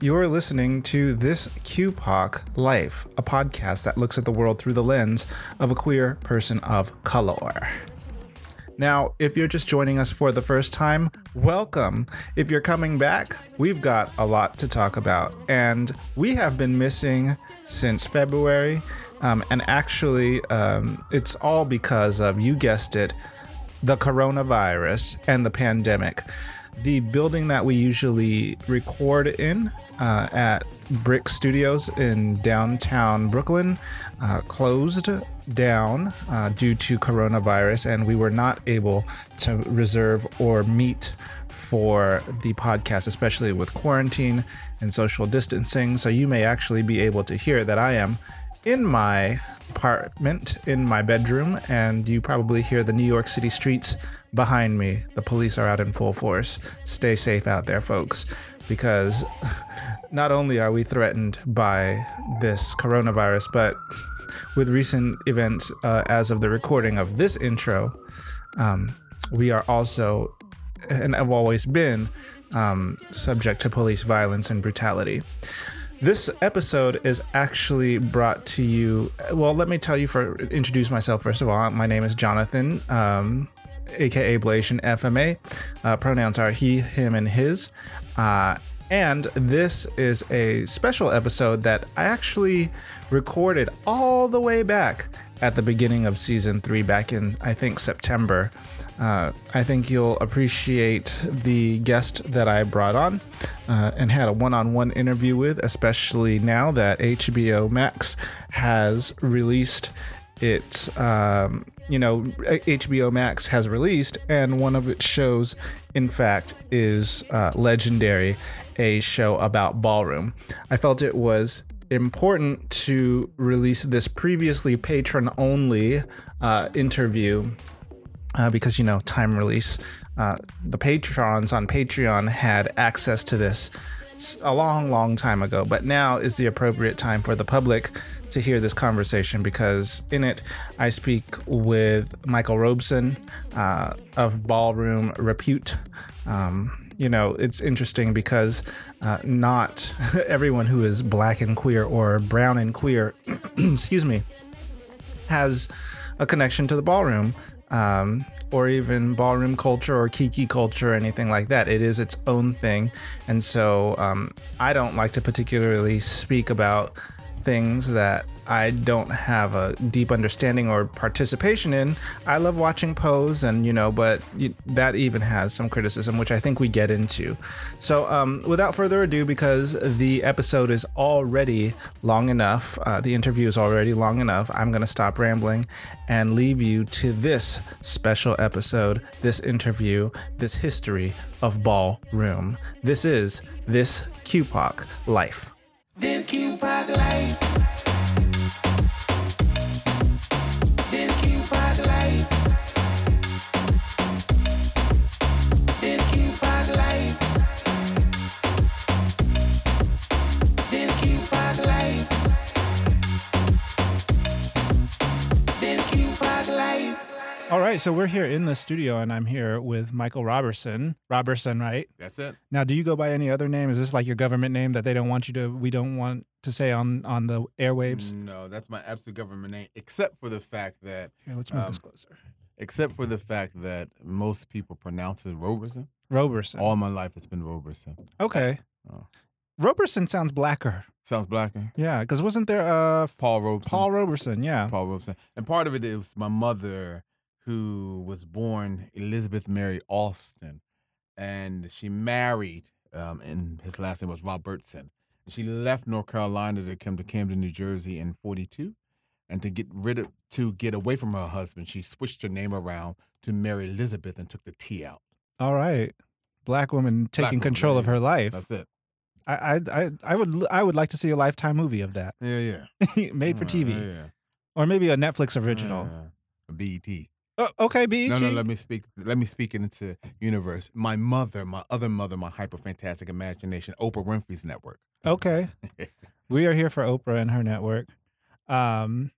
You're listening to This QPOC Life, a podcast that looks at the world through the lens of a queer person of color. Now, if you're just joining us for the first time, welcome. If you're coming back, we've got a lot to talk about. And we have been missing since February. Um, and actually, um, it's all because of, you guessed it, the coronavirus and the pandemic. The building that we usually record in uh, at BRIC Studios in downtown Brooklyn uh, closed down uh, due to coronavirus, and we were not able to reserve or meet for the podcast, especially with quarantine and social distancing. So you may actually be able to hear that I am in my apartment, in my bedroom, and you probably hear the New York City streets behind me. The police are out in full force. Stay safe out there, folks, because not only are we threatened by this coronavirus, but with recent events uh, as of the recording of this intro, um, we are also, and have always been, um, subject to police violence and brutality. This episode is actually brought to you. Well, let me tell you for introduce myself first of all. My name is Jonathan, um, aka Blation FMA. Uh, pronouns are he, him, and his. Uh, and this is a special episode that I actually recorded all the way back at the beginning of season three, back in, I think, September. Uh, I think you'll appreciate the guest that I brought on uh, and had a one on one interview with, especially now that HBO Max has released its, um, you know, HBO Max has released, and one of its shows, in fact, is uh, Legendary, a show about ballroom. I felt it was important to release this previously patron only uh, interview uh, because you know time release. Uh, the patrons on Patreon had access to this a long, long time ago, but now is the appropriate time for the public to hear this conversation because in it I speak with Michael Robeson uh, of Ballroom Repute. Um, you know, it's interesting because uh, not everyone who is black and queer or brown and queer, excuse me, has a connection to the ballroom um, or even ballroom culture or kiki culture or anything like that. It is its own thing. And so um, I don't like to particularly speak about things that I don't have a deep understanding or participation in. I love watching Pose, and you know, but that even has some criticism, which I think we get into. So, um, without further ado, because the episode is already long enough, uh, the interview is already long enough, I'm going to stop rambling and leave you to this special episode, this interview, this history of ballroom. This is This QPOC Life. This QPOC Life. All right, so we're here in the studio, and I'm here with Michael Roberson. Roberson, right? That's it. Now, do you go by any other name? Is this like your government name that they don't want you to? We don't want to say on on the airwaves. No, that's my absolute government name, except for the fact that. Here, let's move um, this closer. Except for the fact that most people pronounce it Roberson. Roberson. All my life, it's been Roberson. Okay. Oh. Roberson sounds blacker. Sounds blacker. Yeah, because wasn't there uh Paul Robeson? Paul Roberson, yeah. Paul Robeson, and part of it is my mother who was born Elizabeth Mary Alston, and she married, um, and his last name was Robertson. She left North Carolina to come to Camden, New Jersey in '42, and to get rid of to get away from her husband, she switched her name around to Mary Elizabeth and took the T out. All right, black woman taking Black control of her life. That's it. I, I I would I would like to see a lifetime movie of that. Yeah, yeah. Made for TV. Yeah, yeah. Or maybe a Netflix original. Yeah, BET. Oh, okay, BET. No, no. Let me speak. Let me speak it into universe. My mother, my other mother, my hyper fantastic imagination, Oprah Winfrey's network. Okay, we are here for Oprah and her network. Um,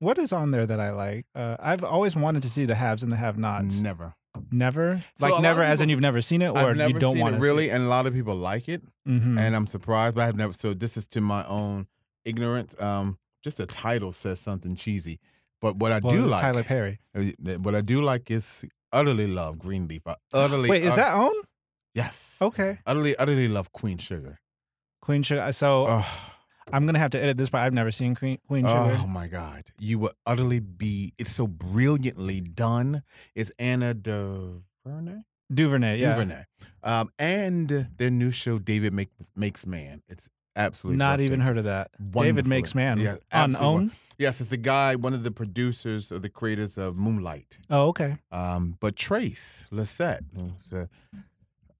what is on there that I like? Uh, I've always wanted to see the haves and the have-nots. Never. Never, So like never, of as in you've never seen it, or you don't want it to really, and a lot of people like it, hmm and I'm surprised, but I've never. So this is to my own ignorance. Um, just the title says something cheesy, but what I well, do like, Tyler Perry. uh, what I do like is utterly love Green Greenleaf. I utterly. Wait, is ut- that own? yes? Okay, Utterly, utterly love Queen Sugar. Queen Sugar. So Oh, I'm gonna have to edit this, but I've never seen Queen Queen Sugar. oh my God, you would utterly be. It's so brilliantly done. It's Ava DuVernay. Duvernay, yeah. DuVernay. Um, and their new show, David Makes Makes Man. It's absolutely Not even heard of that. David Makes Man Yeah, on own. Yes, it's the guy, one of the producers or the creators of Moonlight. Oh, okay. Um, but Trace Lysette, who's a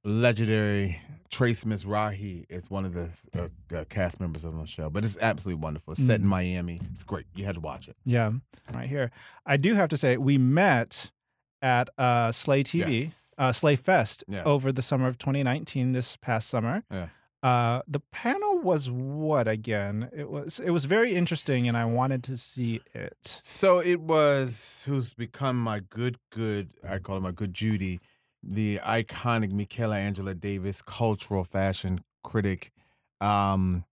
legendary Trace Mizrahi, is one of the uh, uh, cast members of the show. But it's absolutely wonderful. It's set in Mhm. Miami. It's great. You had to watch it. Yeah, right here. I do have to say we met at uh, Slay TV, Yes. uh, Slay Fest Yes. over the summer of 2019. This past summer. Yes. Uh, the panel was what again? It was it was very interesting, and I wanted to see it. So it was who's become my good, good, I call her my good Judy, the iconic Michaela Angela Davis, cultural fashion critic, um,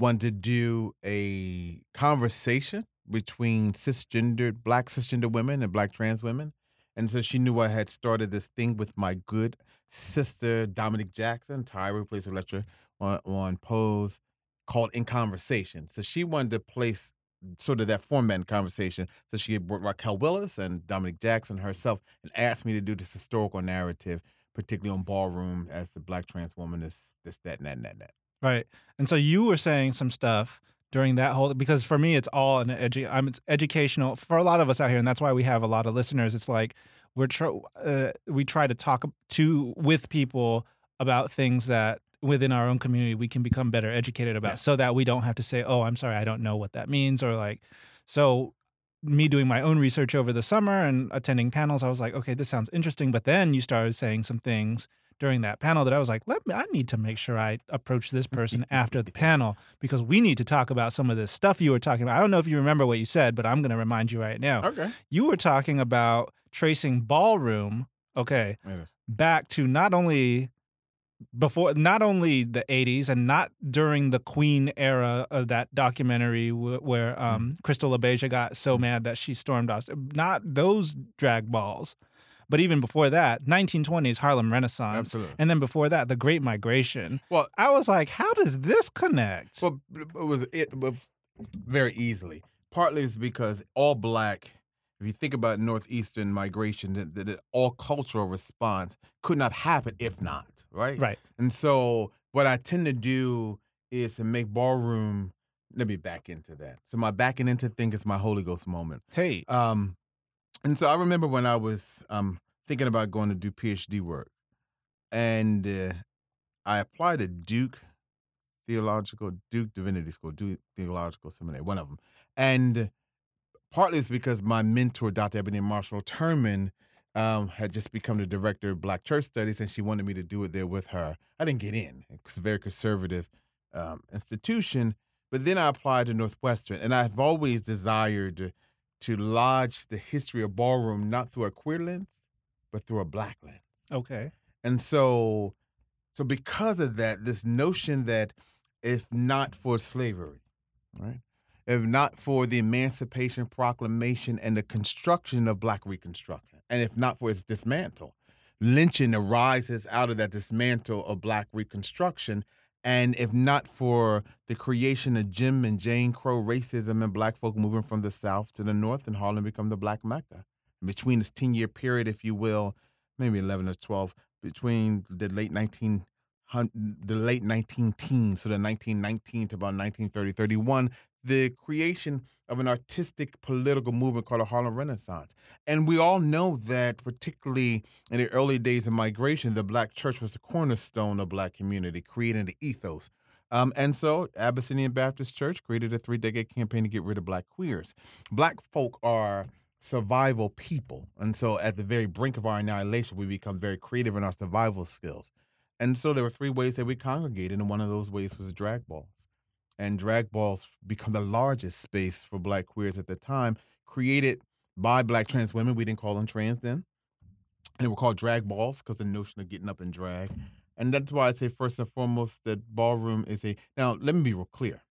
wanted to do a conversation between cisgendered, black cisgender women and black trans women. And so she knew I had started this thing with my good sister, Dominique Jackson, Tyra, who plays Elektra on, on Pose, called In Conversation. So she wanted to place sort of that format in conversation. So she brought Raquel Willis and Dominique Jackson herself and asked me to do this historical narrative, particularly on ballroom as the black trans woman, this, this, that, and that, and that, and that. Right. And so you were saying some stuff during that whole because for me it's all an edu- I'm it's educational for a lot of us out here and that's why we have a lot of listeners it's like we're tr- uh, we try to talk to with people about things that within our own community we can become better educated about Yeah. so that we don't have to say oh I'm sorry I don't know what that means or like so me doing my own research over the summer and attending panels I was like okay this sounds interesting but then you started saying some things during that panel that I was like, let me, I need to make sure I approach this person after the panel because we need to talk about some of this stuff you were talking about. I don't know if you remember what you said, but I'm going to remind you right now. Okay. You were talking about tracing ballroom, okay, Yes. back to not only before not only the 80s and not during the queen era of that documentary wh- where um, crystal LaBeija got so mad that she stormed off not those drag balls but even before that 1920s harlem renaissance Absolutely. and then before that the great migration Well, i was like how does this connect Well, it was it was very easily. Partly it's because all black. If you think about northeastern migration, that, that all cultural response could not happen if not right. right And so, what I tend to do is to make ballroom. Let me back into that. So my backing into thing is my Holy Ghost moment. hey Um, and so I remember when I was um thinking about going to do PhD work, and uh, I applied to Duke Theological, Duke Divinity School, Duke Theological Seminary, one of them, and partly it's because my mentor, Dr. Ebony Marshall Turman, um, had just become the director of Black Church Studies, and she wanted me to do it there with her. I didn't get in; it's a very conservative um, institution. But then I applied to Northwestern, and I've always desired to lodge the history of ballroom not through a queer lens, but through a black lens. okay And so, so because of that, this notion that if not for slavery, right, if not for the Emancipation Proclamation and the construction of Black Reconstruction, and if not for its dismantle, lynching arises out of that dismantle of Black Reconstruction. And if not for the creation of Jim and Jane Crow racism and Black folk moving from the South to the North, and Harlem become the Black Mecca. Between this 10 year period, if you will, maybe 11 or 12 between the late 19 hun- the late 19 teens so the 1919 to about 1930 31 the creation of an artistic political movement called the Harlem Renaissance and we all know that particularly in the early days of migration the black church was the cornerstone of black community creating the ethos um, and so Abyssinian Baptist Church created a three-decade campaign to get rid of black queers black folk are survival people. And so at the very brink of our annihilation, we become very creative in our survival skills. And so there were three ways that we congregated, and one of those ways was drag balls. And drag balls become the largest space for black queers at the time, created by black trans women. We didn't call them trans then. and they were called drag balls because the notion of getting up in drag. And that's why I say first and foremost that ballroom is a now. Let me be real clear.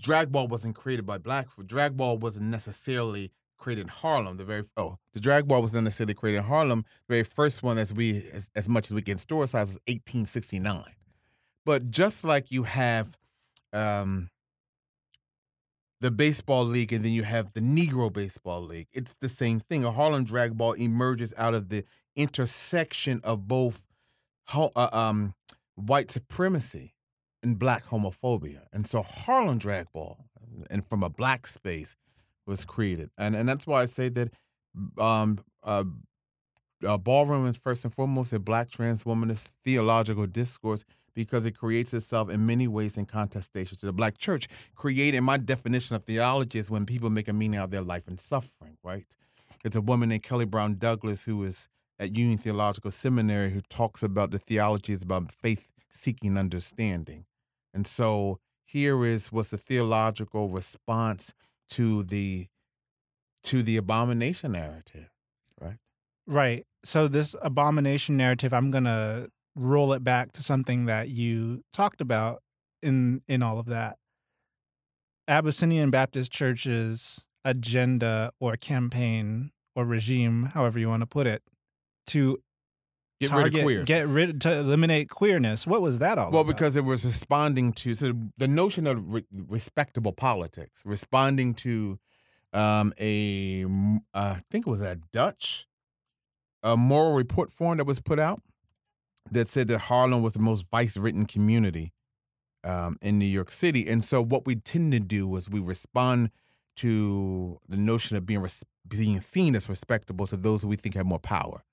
Drag ball wasn't created by black. Drag ball wasn't necessarily created in Harlem. The very oh, the drag ball wasn't necessarily created in Harlem. The very first one, as we as, as much as we can store was 1869. But just like you have um, the baseball league and then you have the Negro baseball league, it's the same thing. A Harlem drag ball emerges out of the intersection of both uh, um, white supremacy and black homophobia. And so Harlem drag ball, and from a black space, was created. And and that's why I say that um, uh, uh, ballroom is first and foremost a black trans womanist theological discourse because it creates itself in many ways in contestation to the black church. Creating my definition of theology is when people make a meaning out of their life and suffering, right? It's a woman named Kelly Brown Douglas who is at Union Theological Seminary who talks about the theology is about faith seeking understanding. And so here is what's the theological response to the to the abomination narrative, right? Right. So this abomination narrative, I'm gonna roll it back to something that you talked about in in all of that. Abyssinian Baptist Church's agenda or campaign or regime, however you want to put it, to get target, rid of queers. Get rid to eliminate queerness. What was that all well, about? because it was responding to so the notion of re- respectable politics, responding to um, a uh, I think it was a Dutch a moral report form that was put out that said that Harlem was the most vice-ridden community um, in New York City, and so what we tend to do is we respond to the notion of being res- being seen as respectable to those who we think have more power.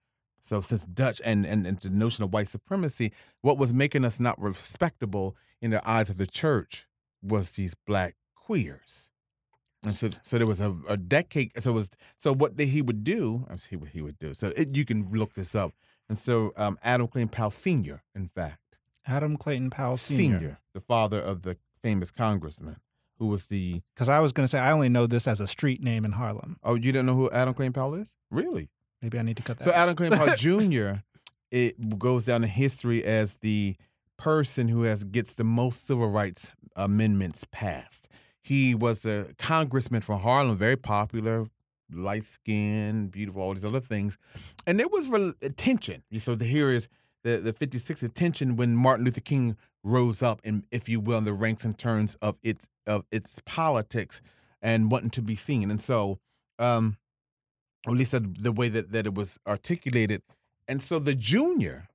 So since Dutch and, and, and the notion of white supremacy, what was making us not respectable in the eyes of the church was these black queers. And so, so there was a, a decade. So was so what he would do. I see what he would do. So it, you can look this up. And so um, Adam Clayton Powell Senior, in fact, Adam Clayton Powell Senior. Senior, the father of the famous congressman, who was the. Because I was going to say I only know this as a street name in Harlem. Oh, you didn't know who Adam Clayton Powell is? Really? Maybe I need to cut that. So Adam Clayton Powell Jr. It goes down in history as the person who has gets the most civil rights amendments passed. He was a congressman from Harlem, very popular, light skin, beautiful, all these other things. And there was re- tension. So here is the, the 56 attention when Martin Luther King rose up, and if you will, in the ranks in terms of its of its politics and wanting to be seen. And so, um, at least the way that, that it was articulated. And so the junior,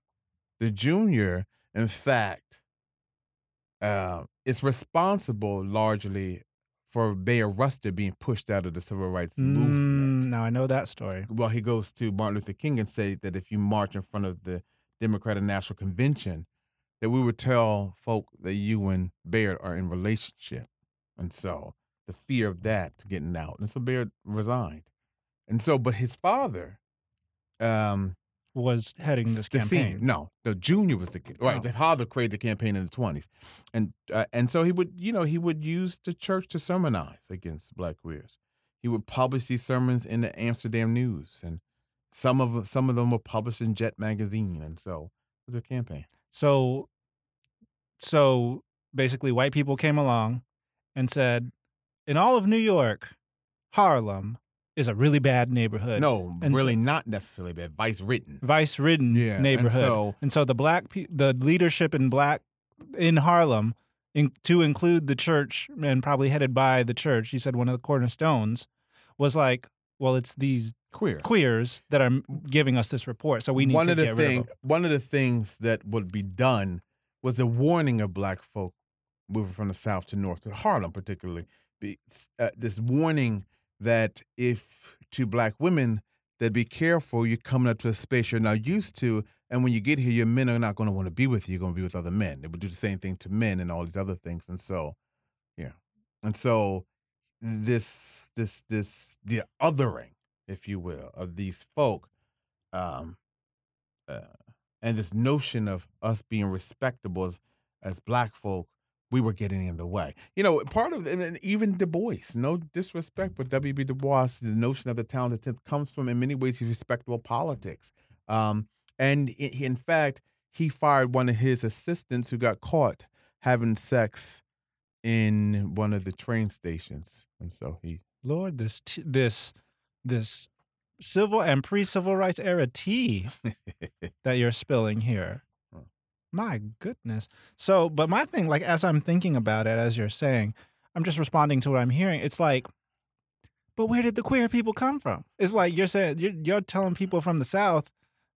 the junior, in fact, uh, is responsible largely for Bayard Rustin being pushed out of the civil rights Mm, movement. now I know that story. Well, he goes to Martin Luther King and say that if you march in front of the Democratic National Convention, that we would tell folk that you and Bayard are in relationship. And so the fear of that getting out. And so Bayard resigned. And so, but his father, um, Was heading this the campaign. senior, no, the junior was the right. Oh. The father created the campaign in the twenties, and uh, and so he would, you know, he would use the church to sermonize against black queers. He would publish these sermons in the Amsterdam News, and some of some of them were published in Jet magazine, and so it was a campaign. So, so basically, white people came along and said, in all of New York, Harlem is a really bad neighborhood. No, and so- really not necessarily bad. Vice ridden. vice-ridden Yeah, and neighborhood. so- and so the black, pe- the leadership in black in Harlem, in, to include the church and probably headed by the church, he said one of the cornerstones was like, well, it's these Queer. queers that are giving us this report, so we need one to of the get rid thing, of one of the things that would be done was a warning of black folk moving from the south to north to Harlem, particularly. Be, uh, this warning that if to black women that be careful, you're coming up to a space you're not used to, and when you get here, your men are not going to want to be with you. You're going to be with other men. They would do the same thing to men and all these other things, and so, yeah, and so this this this the othering, if you will, of these folk, um, uh, and this notion of us being respectable as, as black folk we were getting in the way. You know, part of and even Du Bois, no disrespect, but W.B. Du Bois, the notion of the talented comes from in many ways his respectable politics. Um, and in, in fact, he fired one of his assistants who got caught having sex in one of the train stations, and so he. Lord, this t- this this civil and pre-civil rights era tea that you're spilling here. My goodness. So, but my thing, like as I'm thinking about it, as you're saying, I'm just responding to what I'm hearing. It's like, but where did the queer people come from? It's like you're saying you're, you're telling people from the South.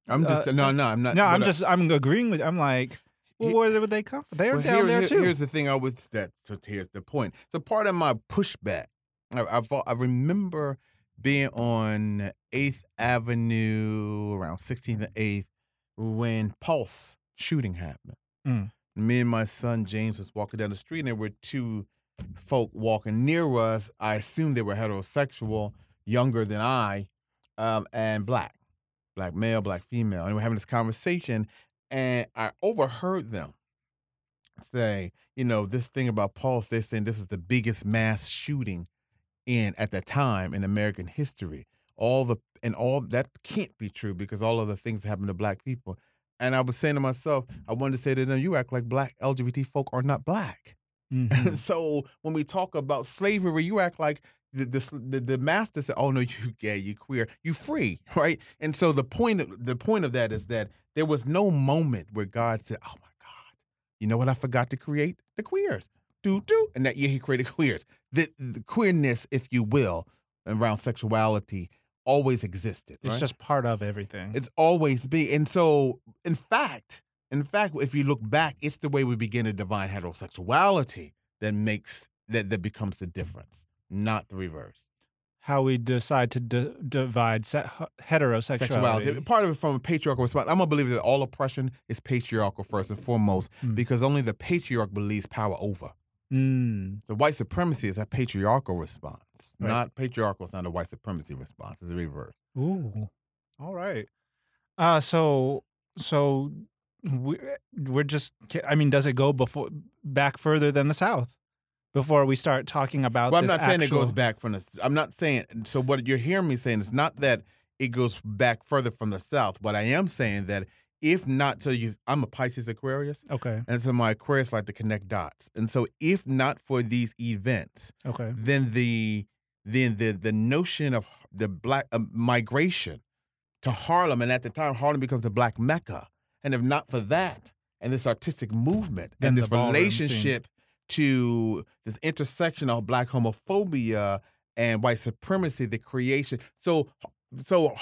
I'm just Uh, no, no, I'm not. No, I'm uh, just I'm agreeing with. I'm like, well, where would they come from? They're Well, down here- there here- too. Here's the thing. I was that. So here's the point. So part of my pushback, I, I, I remember being on Eighth Avenue around 16th and 8th when Pulse shooting happened. Mm. Me and my son James was walking down the street, and there were two folk walking near us. I assumed they were heterosexual, younger than I, um, and black, black male, black female, and we're having this conversation, and I overheard them say, you know, this thing about Pulse. They're saying this is the biggest mass shooting in at the time in American history. All the and all that can't be true because all of the things that happen to black people. And I was saying to myself, I wanted to say to them, you act like black LGBT folk are not black. Mhm. so when we talk about slavery, you act like the, the the the master said, "Oh no, you gay, you queer, you free," right? And so the point of, the point of that is that there was no moment where God said, "Oh my God, you know what? I forgot to create the queers." Do do, and that year He created queers. The, the queerness, if you will, around sexuality always existed. It's right? just part of everything. It's always be. And so, in fact, in fact, if you look back, it's the way we begin to divine heterosexuality that makes that that becomes the difference, not the reverse. how we decide to d- divide se- heterosexuality. Sexuality. Part of it from a patriarchal response. I'm gonna believe that all oppression is patriarchal first and foremost, Mm. because only the patriarch believes power over. Mm. So white supremacy is a patriarchal response, Right. not patriarchal. is not a white supremacy response. It's a reverse. Ooh. All right. Uh so so we we're just I mean does it go before back further than the south before we start talking about Well, I'm this not saying it goes back from the. I'm not saying. So what you're hearing me saying is not that it goes back further from the south. But I am saying that if not, so you, I'm a Pisces Aquarius, Okay. and so my Aquarius like to connect dots. And so if not for these events, Okay. then the then the the notion of the black uh, migration to Harlem, and at the time Harlem becomes the black mecca, and if not for that and this artistic movement and this relationship to this intersection of black homophobia and white supremacy, the creation. So so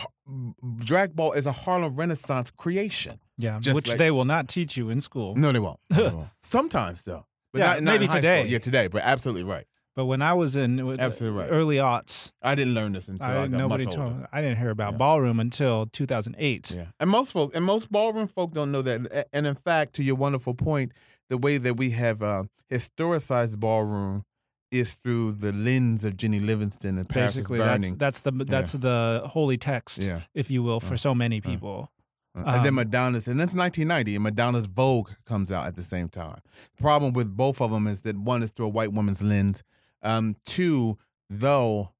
drag ball is a Harlem Renaissance creation. Yeah, Just which like- they will not teach you in school. No, they won't. They won't. Sometimes though. But Yeah, not, not maybe today. School. Yeah, today. But absolutely right. But when I was in Absolutely right. early aughts, I didn't learn this until I, I, got nobody much told older. I didn't hear about Yeah. ballroom until 2008. Yeah, and most folk and most ballroom folk don't know that. And in fact, to your wonderful point, the way that we have uh, historicized ballroom is through the lens of Jennie Livingston and Paris is Basically, that's Burning. that's the that's the holy text, yeah, if you will, for Uh, so many uh. people. Uh, and then Um, Madonna's, and that's 1990, and Madonna's Vogue comes out at the same time. The problem with both of them is that one is through a white woman's lens. Um, two, though,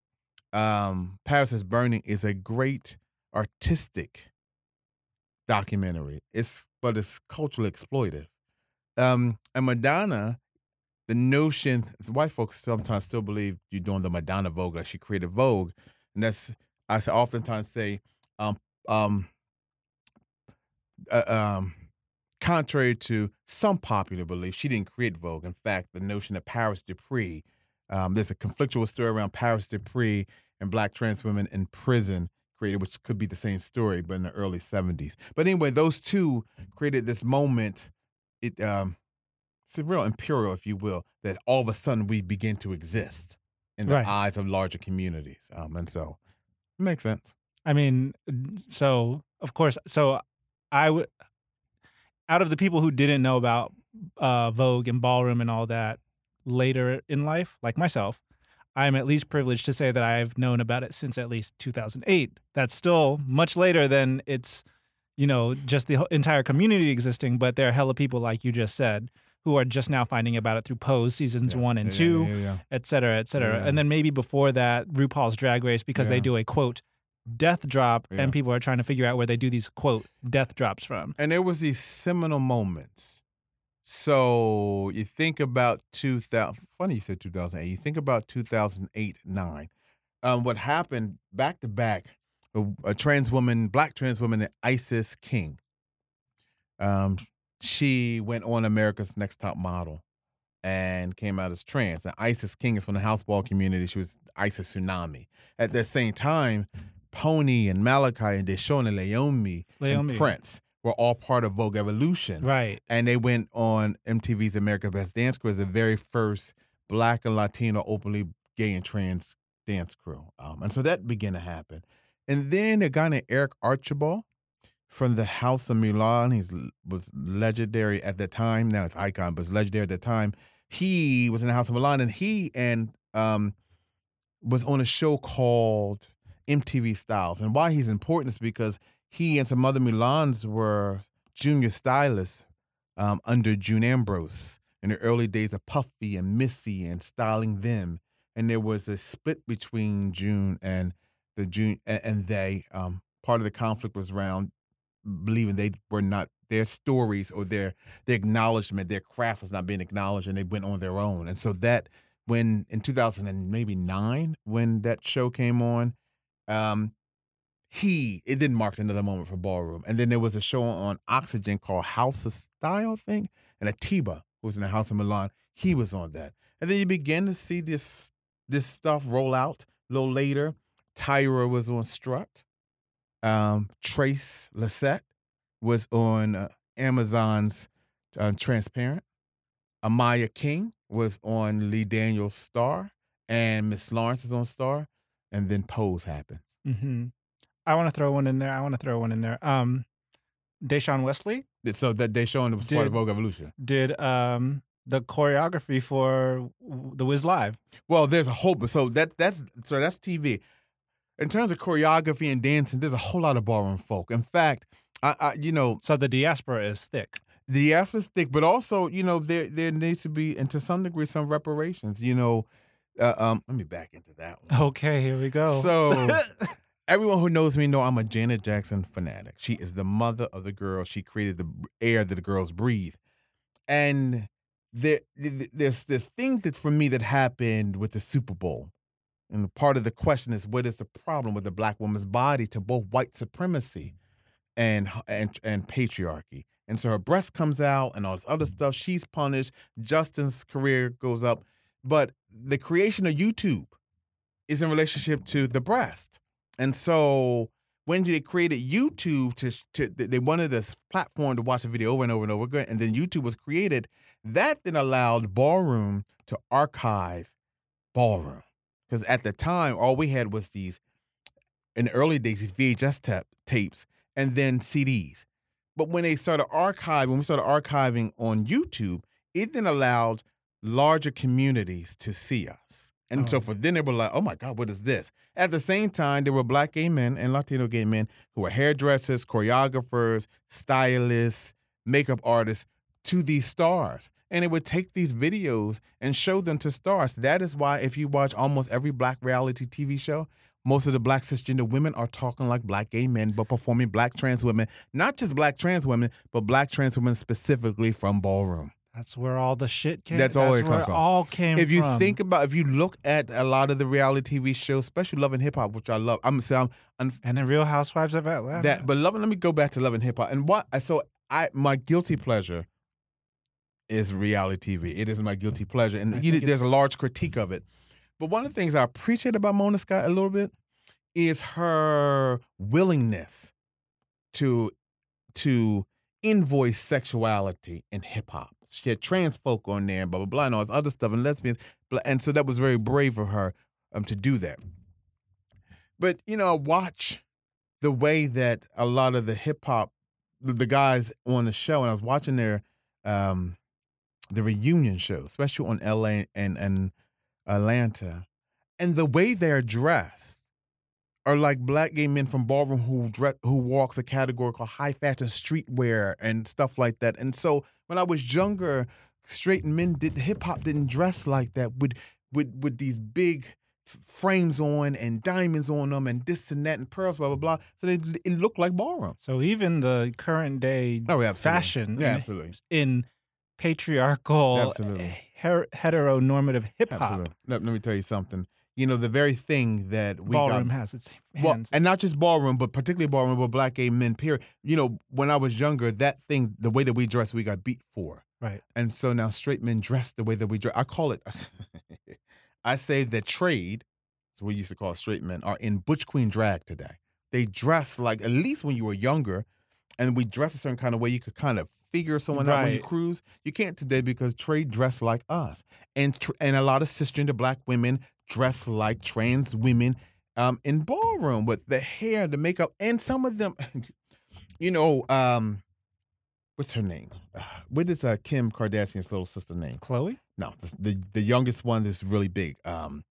um, Paris is Burning is a great artistic documentary. It's but it's culturally exploitive. Um, and Madonna, the notion, white folks sometimes still believe you're doing the Madonna Vogue, like she created Vogue, and that's I oftentimes say, um, um, uh, um, contrary to some popular belief, she didn't create Vogue. In fact, the notion of Paris Dupree, um, there's a conflictual story around Paris Dupree and black trans women in prison created, which could be the same story, but in the early 70s. But anyway, those two created this moment. It um, it's a real imperial, if you will, that all of a sudden we begin to exist in the Right. eyes of larger communities. Um, and so it makes sense. I mean, so of course, so I would out of the people who didn't know about uh, Vogue and ballroom and all that later in life, like myself, I'm at least privileged to say that I've known about it since at least 2008. That's still much later than it's, you know, just the entire community existing, but there are hella people like you just said who are just now finding about it through Pose seasons Yeah, one and yeah, two, yeah, et cetera, et cetera. And then maybe before that, RuPaul's Drag Race because they do a quote death drop, and people are trying to figure out where they do these quote death drops from. And there was these seminal moments. So you think about 2000, funny you said 2008. You think about 2008, 9. Um, what happened back to back, a, a trans woman, black trans woman, Isis King. Um, she went on America's Next Top Model and came out as trans. And Isis King is from the houseball community. She was Isis Tsunami. At the same time, Pony and Malachi and Dashaun and Leiomy Leiomy. and Prince were all part of Vogue Evolution. Right. And they went on MTV's America's Best Dance Crew as the very first black and Latino openly gay and trans dance crew. Um, and so that began to happen. And then a guy named Eric Archibald from the House of Milan, he was legendary at the time. Now it's icon, but it's legendary at the time. He was in the House of Milan and he and um, was on a show called MTV Styles. And why he's important is because he and some other Milans were junior stylists um, under June Ambrose in the early days of Puffy and Missy and styling them. And there was a split between June and the June and, and they. Um, part of the conflict was around believing they were not their stories or their their acknowledgement, their craft was not being acknowledged, and they went on their own. And so that when in 2000 and maybe nine, when that show came on, um, he it didn't mark another moment for ballroom. And then there was a show on Oxygen called House of Style, thing, and Atiba, who was in the House of Milan, he was on that. And then you begin to see this this stuff roll out. A little later, Tyra was on Strut. Um, Trace Lysette was on uh, Amazon's uh, Transparent. Amaya King was on Lee Daniels Star, and Miss Lawrence is on Star, and then Pose happens. hmm I want to throw one in there. I want to throw one in there. Um, Dashaun Wesley So that it was part of Vogue Evolution. did um the choreography for the Wiz Live. Well, there's a whole so that that's so that's TV. In terms of choreography and dancing, there's a whole lot of ballroom folk. In fact, I, I you know So the diaspora is thick. the ass was thick, but also you know there there needs to be and to some degree some reparations. You know, uh, um, let me back into that one. Okay, here we go. So everyone who knows me know I'm a Janet Jackson fanatic. She is the mother of the girls. She created the air that the girls breathe. And there, there's this thing that for me that happened with the Super Bowl. And part of the question is what is the problem with the black woman's body to both white supremacy and and and patriarchy? And so her breast comes out and all this other stuff. She's punished. Justin's career goes up. But the creation of YouTube is in relationship to the breast. And so when they created YouTube to, to they wanted this platform to watch a video over and over and over again, and then YouTube was created, that then allowed Ballroom to archive Ballroom. Because at the time, all we had was these, in the early days, these VHS tap, tapes and then CDs. But when they started archiving, when we started archiving on YouTube, it then allowed larger communities to see us. And so Oh. for them, they were like, oh my God, what is this? At the same time, there were black gay men and Latino gay men who were hairdressers, choreographers, stylists, makeup artists to these stars. And it would take these videos and show them to stars. That is why, if you watch almost every black reality TV show, most of the black cisgender women are talking like black gay men, but performing black trans women. Not just black trans women, but black trans women specifically from ballroom. That's where all the shit came. From. That's all it where comes it from. all came if you from. think about, if you look at a lot of the reality TV shows, especially Love and Hip Hop, which I love, I'm saying I'm, and the Real Housewives of Atlanta. that, but love. Let me go back to Love and Hip Hop, and what so I my guilty pleasure is reality TV. It is my guilty pleasure, and there's a large critique of it. But one of the things I appreciate about Mona Scott a little bit is her willingness to to invoice sexuality in hip hop. She had trans folk on there, and blah blah blah, and all this other stuff, and lesbians, and so that was very brave of her um, to do that. But you know, watch the way that a lot of the hip hop, the, the guys on the show, and I was watching their um, the reunion show, especially on LA and and Atlanta, and the way they're dressed are like black gay men from ballroom who dress, who walks a category called high fashion streetwear and stuff like that. And so when I was younger, straight men did hip hop didn't dress like that with with with these big frames on and diamonds on them and this and that and pearls blah blah blah. So they, it looked like ballroom. So even the current day Oh, yeah, fashion Yeah, in- absolutely. in patriarchal, eh, Absolutely. her- heteronormative hip hop, Let, let me tell you something. You know, the very thing that we ballroom got has its hands. Well, and not just ballroom, but particularly ballroom, but black gay men. Period. You know, when I was younger, that thing, the way that we dress, we got beat for, right. and so now straight men dress the way that we dress. I call it. I say that trade, so we used to call straight men, are in butch queen drag today. They dress like at least when you were younger, and we dress a certain kind of way. You could kind of figure someone out when you cruise. You can't today because trade dress like us, and tr- and a lot of cisgender black women dress like trans women um, in ballroom with the hair, the makeup, and some of them, you know, um, what's her name? Uh, What is uh, Kim Kardashian's little sister name? Khloé, No, the the, the youngest one is really big. Um,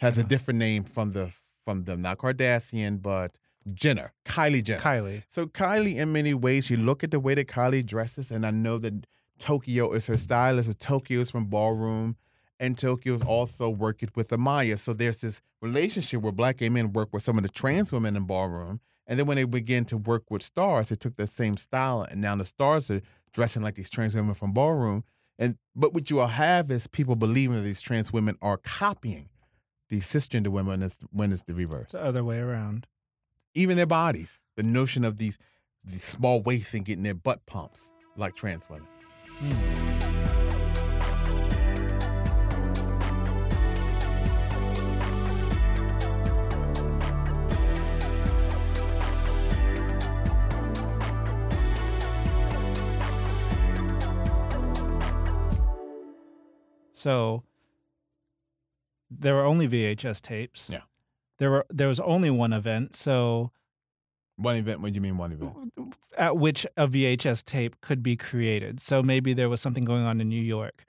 has a different name from the from the not Kardashian, but Jenner, Kylie Jenner. Kylie. So Kylie, in many ways, you look at the way that Kylie dresses, and I know that Tokyo is her stylist. But Tokyo is from Ballroom, and Tokyo is also working with Amaya. So there's this relationship where black gay men work with some of the trans women in Ballroom, and then when they begin to work with stars, they took that same style, and now the stars are dressing like these trans women from Ballroom. And but what you will have is people believing that these trans women are copying these cisgender women when it's, when it's the reverse The other way around. Even their bodies. The notion of these these small waists and getting their butt pumps like trans women. So there were only VHS tapes. Yeah. There were there was only one event, so One event. What do you mean one event? at which a VHS tape could be created. So maybe there was something going on in New York.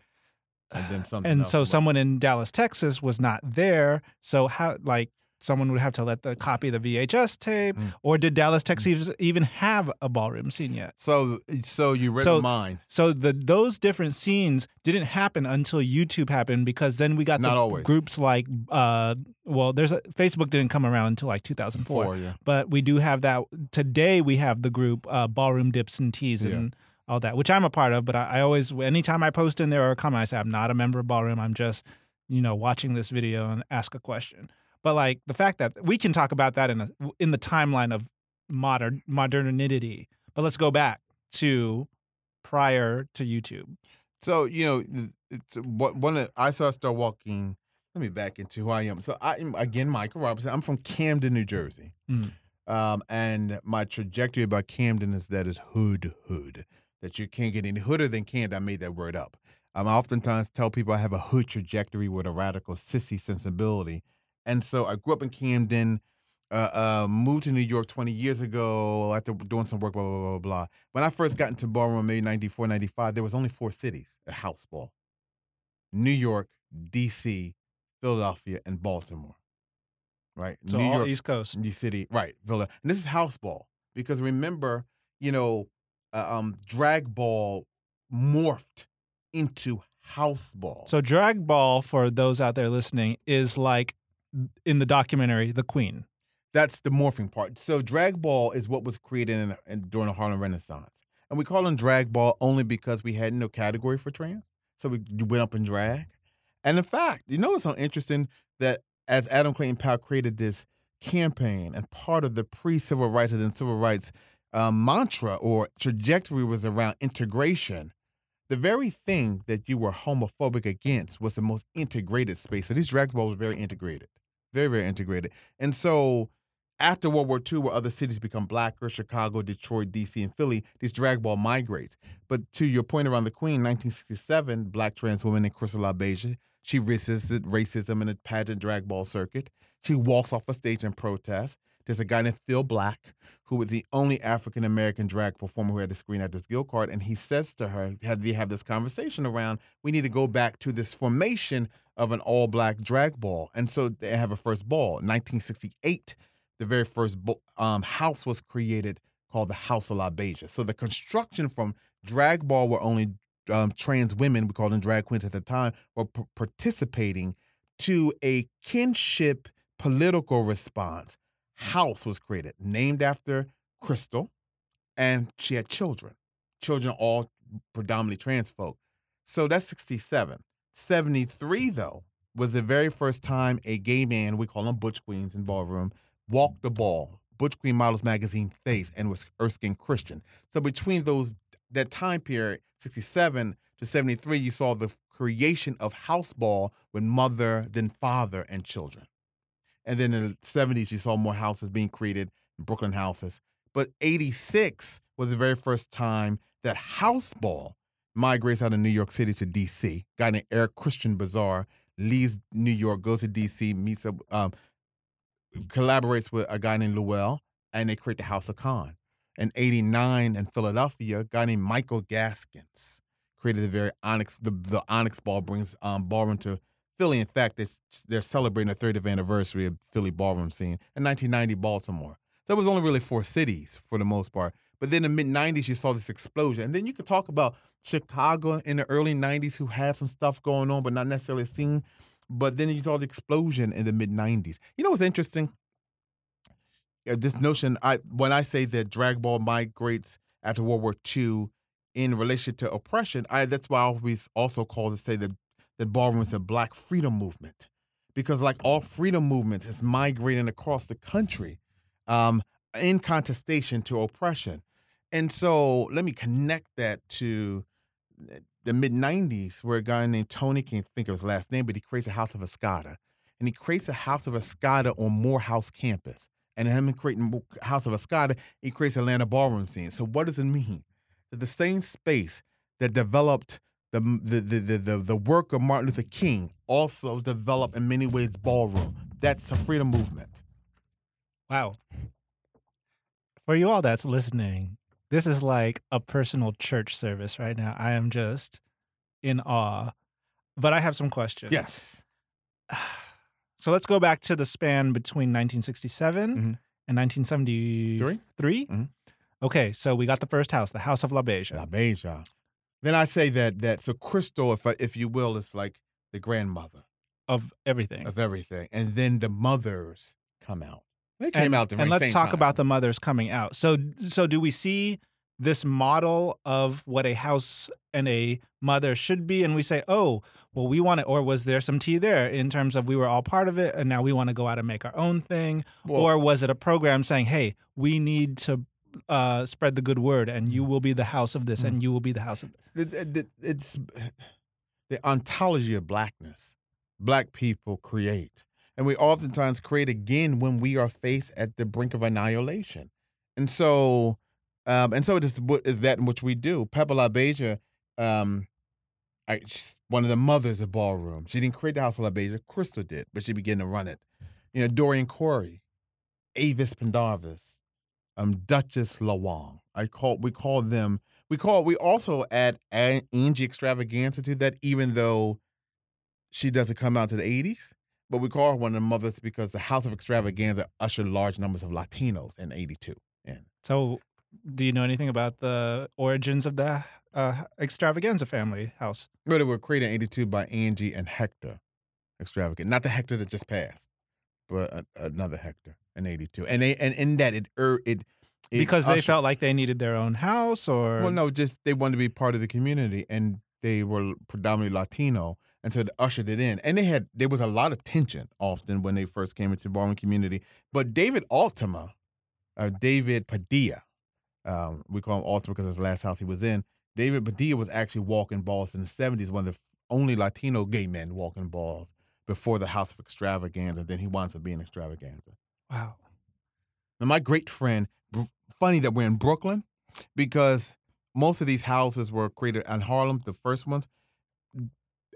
And then something. And so about- someone in Dallas, Texas was not there. So how like someone would have to let the copy the VHS tape Mm. or did Dallas, Texas even have a ballroom scene yet? So so you read So- my mind. So the those different scenes didn't happen until YouTube happened because then we got Not the always. groups like uh well there's a Facebook didn't come around until like 2004 Four, yeah. but we do have that today we have the group uh Ballroom Dips and Teas Yeah. and all that which I'm a part of but I, I always anytime I post in there or comment I say I'm not a member of Ballroom I'm just you know watching this video and ask a question but like the fact that we can talk about that in a, in the timeline of modern modernity but let's go back to prior to YouTube. So you know, it's what one of I saw start walking. Let me back into who I am. So I am again Michael Robinson. I'm from Camden, New Jersey. Mm. Um, and my trajectory about Camden is that is hood hood. That you can't get any hooder than Camden. I made that word up. Um, I oftentimes tell people I have a hood trajectory with a radical sissy sensibility. And so I grew up in Camden, uh, uh, moved to New York 20 years ago after doing some work, blah, blah, blah, blah, blah. When I first got into ballroom, maybe 94, 95, there was only four cities at house ball. New York, D.C., Philadelphia, and Baltimore. Right? So New all York, East Coast. New city, right? Villa, and this is house ball because remember, you know, uh, um, drag ball morphed into house ball. So drag ball for those out there listening is like in the documentary The Queen. that's the morphing part. So drag ball is what was created in, in, during the Harlem Renaissance, and we call them drag ball only because we had no category for trans, so we went up in drag. And in fact, you know, it's so interesting that as Adam Clayton Powell created this campaign and part of the pre-civil rights and then civil rights um, mantra or trajectory was around integration. The very thing that you were homophobic against was the most integrated space. So these drag balls were very integrated, very very integrated. And so after World War II, where other cities become blacker, Chicago, Detroit, DC, and Philly, these drag ball migrates. But to your point around the Queen, 1967, black trans woman named Crystal LaBeija, she resisted racism in the pageant drag ball circuit. She walks off a stage in protest. There's a guy named Phil Black, who was the only African American drag performer who had the Screen Actors Guild card, and he says to her, had they have this conversation around, we need to go back to this formation of an all black drag ball. And so they have a first ball. 1968, the very first um, house was created called the House of LaBeija. So the construction from drag ball were only um, trans women, we called them drag queens at the time, were p- participating to a kinship political response. House was created, named after Crystal, and she had children. Children all predominantly trans folk. So that's 67. 73, though, was the very first time a gay man, we call them Butch Queens in ballroom, walked the ball. Butch Queen Models magazine face and was Erskine Christian. So between those that time period, 67 to 73, you saw the creation of house ball with mother, then father, and children. And then in the 70s, you saw more houses being created, Brooklyn houses. But 86 was the very first time that house ball migrates out of New York City to DC. Guy named Eric Christian Bazaar leaves New York, goes to DC, meets up, um, collaborates with a guy named Lowell, and they create the House of Con. In '89 in Philadelphia, a guy named Michael Gaskins created the very Onyx. The, the Onyx Ball brings um, ballroom to Philly. In fact, they're, they're celebrating the 30th anniversary of Philly ballroom scene in 1990, Baltimore. So it was only really four cities for the most part. But then in the mid 90s, you saw this explosion. And then you could talk about Chicago in the early 90s who had some stuff going on, but not necessarily a scene. But then you saw the explosion in the mid 90s. You know what's interesting? Uh, this notion, I when I say that drag ball migrates after World War II in relation to oppression, I that's why I always also call to say that that ballroom is a black freedom movement. Because like all freedom movements, it's migrating across the country um, in contestation to oppression. And so let me connect that to the mid 90s, where a guy named Tony can't think of his last name, but he creates a House of Escada. And he creates a House of Escada on Morehouse campus. And him creating House of Escada, he creates Atlanta ballroom scene. So what does it mean? That the same space that developed the, the, the, the, the work of Martin Luther King also developed in many ways ballroom. That's a freedom movement. Wow. For you all that's listening, this is like a personal church service right now. I am just in awe. But I have some questions. Yes. So let's go back to the span between 1967 Mhm. and 1973. Mhm. Okay, so we got the first house, the House of LaBeija. La Beja. Then I say that that so Crystal, if I, if you will, is like the grandmother of everything. of everything, and then the mothers come out. They came and, out the and let's talk time. about the mothers coming out. So so do we see this model of what a house and a mother should be and we say, "Oh, well we want it or was there some tea there in terms of we were all part of it and now we want to go out and make our own thing?" Well, or was it a program saying, "Hey, we need to uh, spread the good word and you will be the house of this Mm. and you will be the house of it- it- it's the ontology of blackness. Black people create, and we oftentimes create again when we are faced at the brink of annihilation. And so, um, and so it is what is that in which we do. Pepper LaBeija, um, I, one of the mothers of ballroom. She didn't create the House of LaBeija, Crystal did, but she began to run it. You know, Dorian Corey, Avis Pendavis, um, Duchess LaWong. I call we call them we call we also add Angie Extravaganza to that, even though she doesn't come out to the 80s. But we call her one of the mothers because the House of Extravaganza ushered large numbers of Latinos in 82. And So do you know anything about the origins of the uh, extravaganza family house? Well, really were created in 82 by Angie and Hector Extravagant. Not the Hector that just passed, but a, another Hector in 82. And they and in that it er, it, it because they ushered- felt like they needed their own house or Well, no, just they wanted to be part of the community, and they were predominantly Latino, and so they ushered it in. And they had there was a lot of tension often when they first came into the ballroom community. But David Altima, or David Padilla, um, we call him Altima because it's the last house he was in. David Padilla was actually walking balls in the '70s, one of the only Latino gay men walking balls before the House of Extravaganza. Then he winds up being Extravaganza. wow. And my great friend, funny that we're in Brooklyn because most of these houses were created in Harlem, the first ones.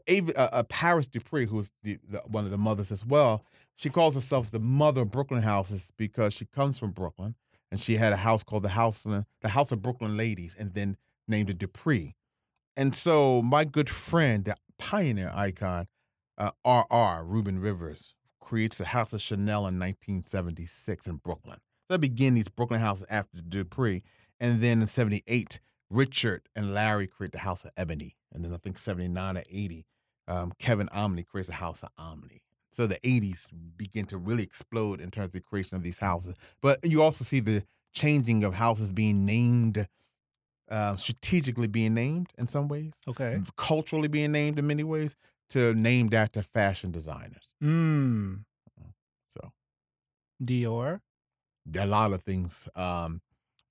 Ava, uh, uh, Paris Dupree, who's the, the, one of the mothers as well, she calls herself the mother of Brooklyn houses because she comes from Brooklyn and she had a house called the House, the House of Brooklyn Ladies, and then named it Dupree. And so my good friend, the pioneer icon, uh, R.R. Reuben Rivers, creates the House of Chanel in 1976 in Brooklyn. So they begin these Brooklyn houses after Dupree. And then in 78, Richard and Larry create the House of Ebony, and then I think seventy nine or eighty, um, Kevin Omni creates the House of Omni. So the eighties begin to really explode in terms of the creation of these houses. But you also see the changing of houses being named, uh, strategically being named in some ways, Okay. culturally being named in many ways, to named after fashion designers. Mm. So Dior, there a lot of things. Um,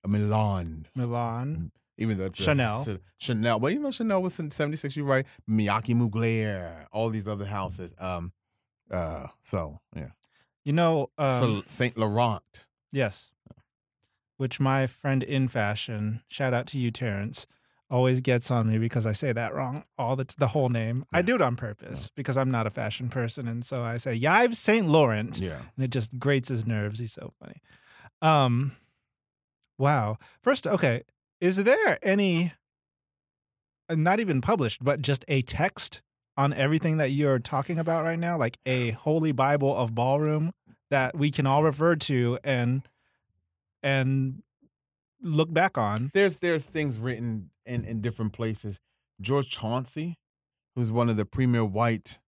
Milan, Milan. Even though it's Chanel. a- Chanel, but even though Chanel was in '76, you're right. Miyake Mugler, all these other houses. Um, uh, so yeah, You know, um, Saint Laurent. yes. Which my friend in fashion, shout out to you, Terrence, always gets on me because I say that wrong. All the the whole name. I do it on purpose because I'm not a fashion person, and so I say Yves Saint Laurent. Yeah, and it just grates his nerves. He's so funny. Um, wow. First, okay, is there any, uh, not even published, but just a text on everything that you're talking about right now, like a holy Bible of ballroom that we can all refer to and and look back on? there's there's things written in in different places. George Chauncey, who's one of the premier white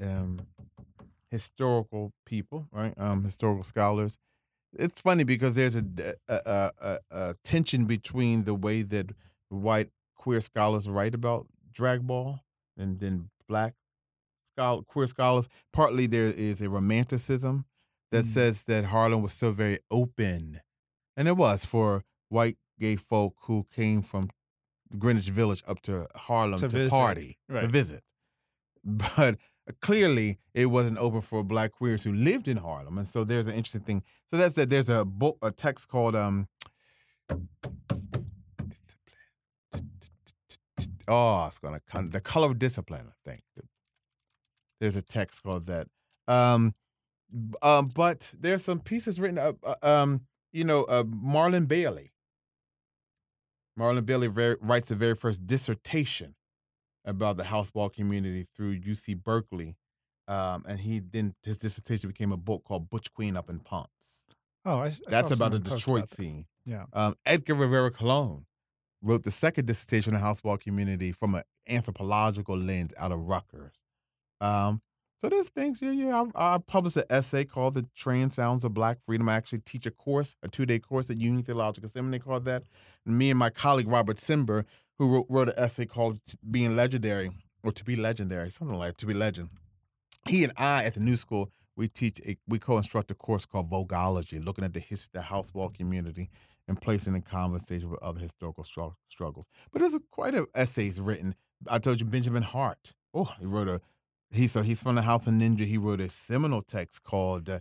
um, historical people, right? Um, historical scholars. It's funny because there's a, a, a, a, a tension between the way that white queer scholars write about drag ball and then black scholar, queer scholars. Partly there is a romanticism that Mm. says that Harlem was still very open, and it was for white gay folk who came from Greenwich Village up to Harlem To to, party, to visit. But clearly, it wasn't open for black queers who lived in Harlem, and so there's an interesting thing. So that's that. There's a book, a text called um. Oh, it's gonna come. The color of discipline, I think. There's a text called that. Um, um, but there's some pieces written. up uh, um, you know, uh, Marlon Bailey. Marlon Bailey writes the very first dissertation about the houseball community through UC Berkeley, um, and he then his dissertation became a book called Butch Queen Up in Pumps. Oh, I, I That's about the Detroit about scene. Yeah. Um, Edgar Rivera Colon wrote the second dissertation on the houseball community from an anthropological lens out of Rutgers. Um, so there's things, yeah, yeah. I, I published an essay called "The Train Sounds of Black Freedom." I actually teach a course, a two-day course at Union Theological Seminary called that. And me and my colleague Robert Sember, who wrote, wrote an essay called "Being Legendary" or "To Be Legendary," something like "To Be Legend." He and I at the New School we teach a, we co-instruct a course called Vogology, looking at the history of the houseball community and placing in conversation with other historical stru- struggles. But there's a, quite a essays written. I told you Benjamin Hart. Oh, he wrote a he so he's from the House of Ninja. He wrote a seminal text called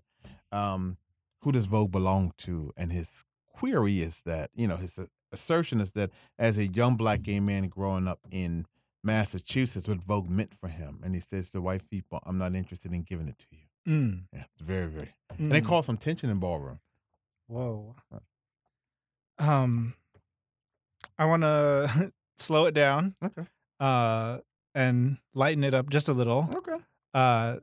um, "Who Does Vogue Belong to?" And his query is that you know his assertion is that as a young black gay man growing up in Massachusetts, what Vogue meant for him, and he says to white people, "I'm not interested in giving it to you." Mm, Yeah, it's very, very. And they mm. caused some tension in ballroom. Whoa. Um, I want to slow it down Okay. uh, and lighten it up just a little. Okay. Uh,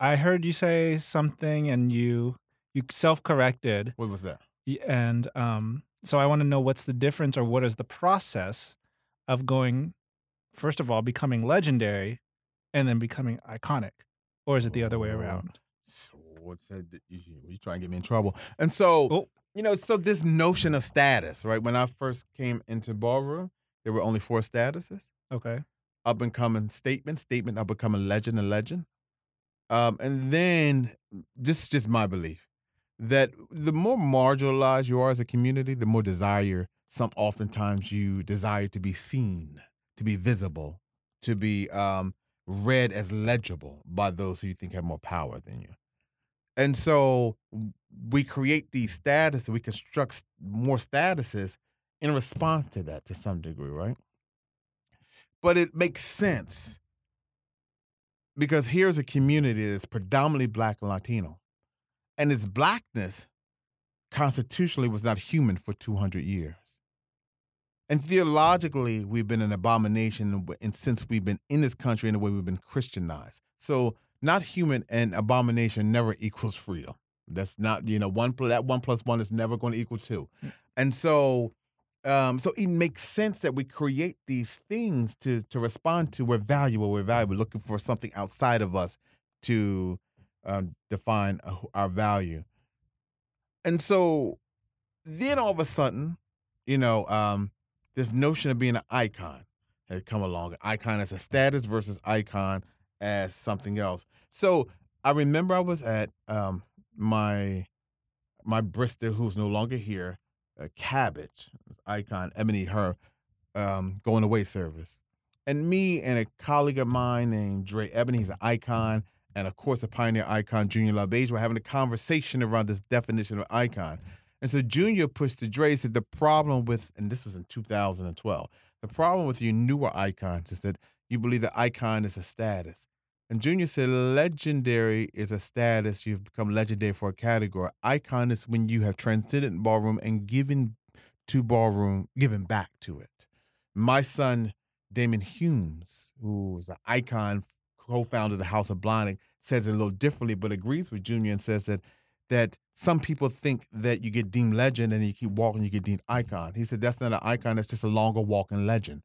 I heard you say something and you you self corrected, What was that? and um, so I want to know what's the difference or what is the process of going, first of all, becoming legendary, and then becoming iconic, or is it the other way Oh. around? So what's that? you trying to get me in trouble? And so, Oh. you know, so this notion of status, right? When I first came into ballroom, there were only four statuses: Okay. up and coming statement, statement, up and coming legend, and legend. Um, and then this is just my belief that the more marginalized you are as a community, the more desire some oftentimes you desire to be seen, to be visible, to be um, read as legible by those who you think have more power than you. And so we create these statuses, we construct more statuses in response to that to some degree, right? But it makes sense because here's a community that's predominantly black and Latino. And its blackness constitutionally was not human for 200 years. And theologically, we've been an abomination and since we've been in this country in the way we've been Christianized. So not human and abomination never equals freedom. That's not, you know, one that one plus one is never going to equal two. And so um, so it makes sense that we create these things to to respond to. We're valuable. We're valuable. Looking for something outside of us to um, define uh, our value. And so then all of a sudden, you know, um, this notion of being an icon had come along. Icon as a status versus icon as something else. So I remember I was at um, my my Bristol, who's no longer here, uh, Cabbage, icon, Ebony Her, um, going away service. And me and a colleague of mine named Dre Ebony, he's an icon, and of course, the pioneer icon, Junior LaBeija, were having a conversation around this definition of icon. And so Junior pushed to Dre, said the problem with, and this was in 2012, the problem with your newer icons is that you believe that icon is a status. And Junior said legendary is a status. You've become legendary for a category. Icon is when you have transcended ballroom and given to ballroom, given back to it. My son, Damon Humes, who is an icon, co-founder of the House of Blahnik, says it a little differently, but agrees with Junior and says that that some people think that you get deemed legend and you keep walking, you get deemed icon. He said that's not an icon, that's just a longer walking legend.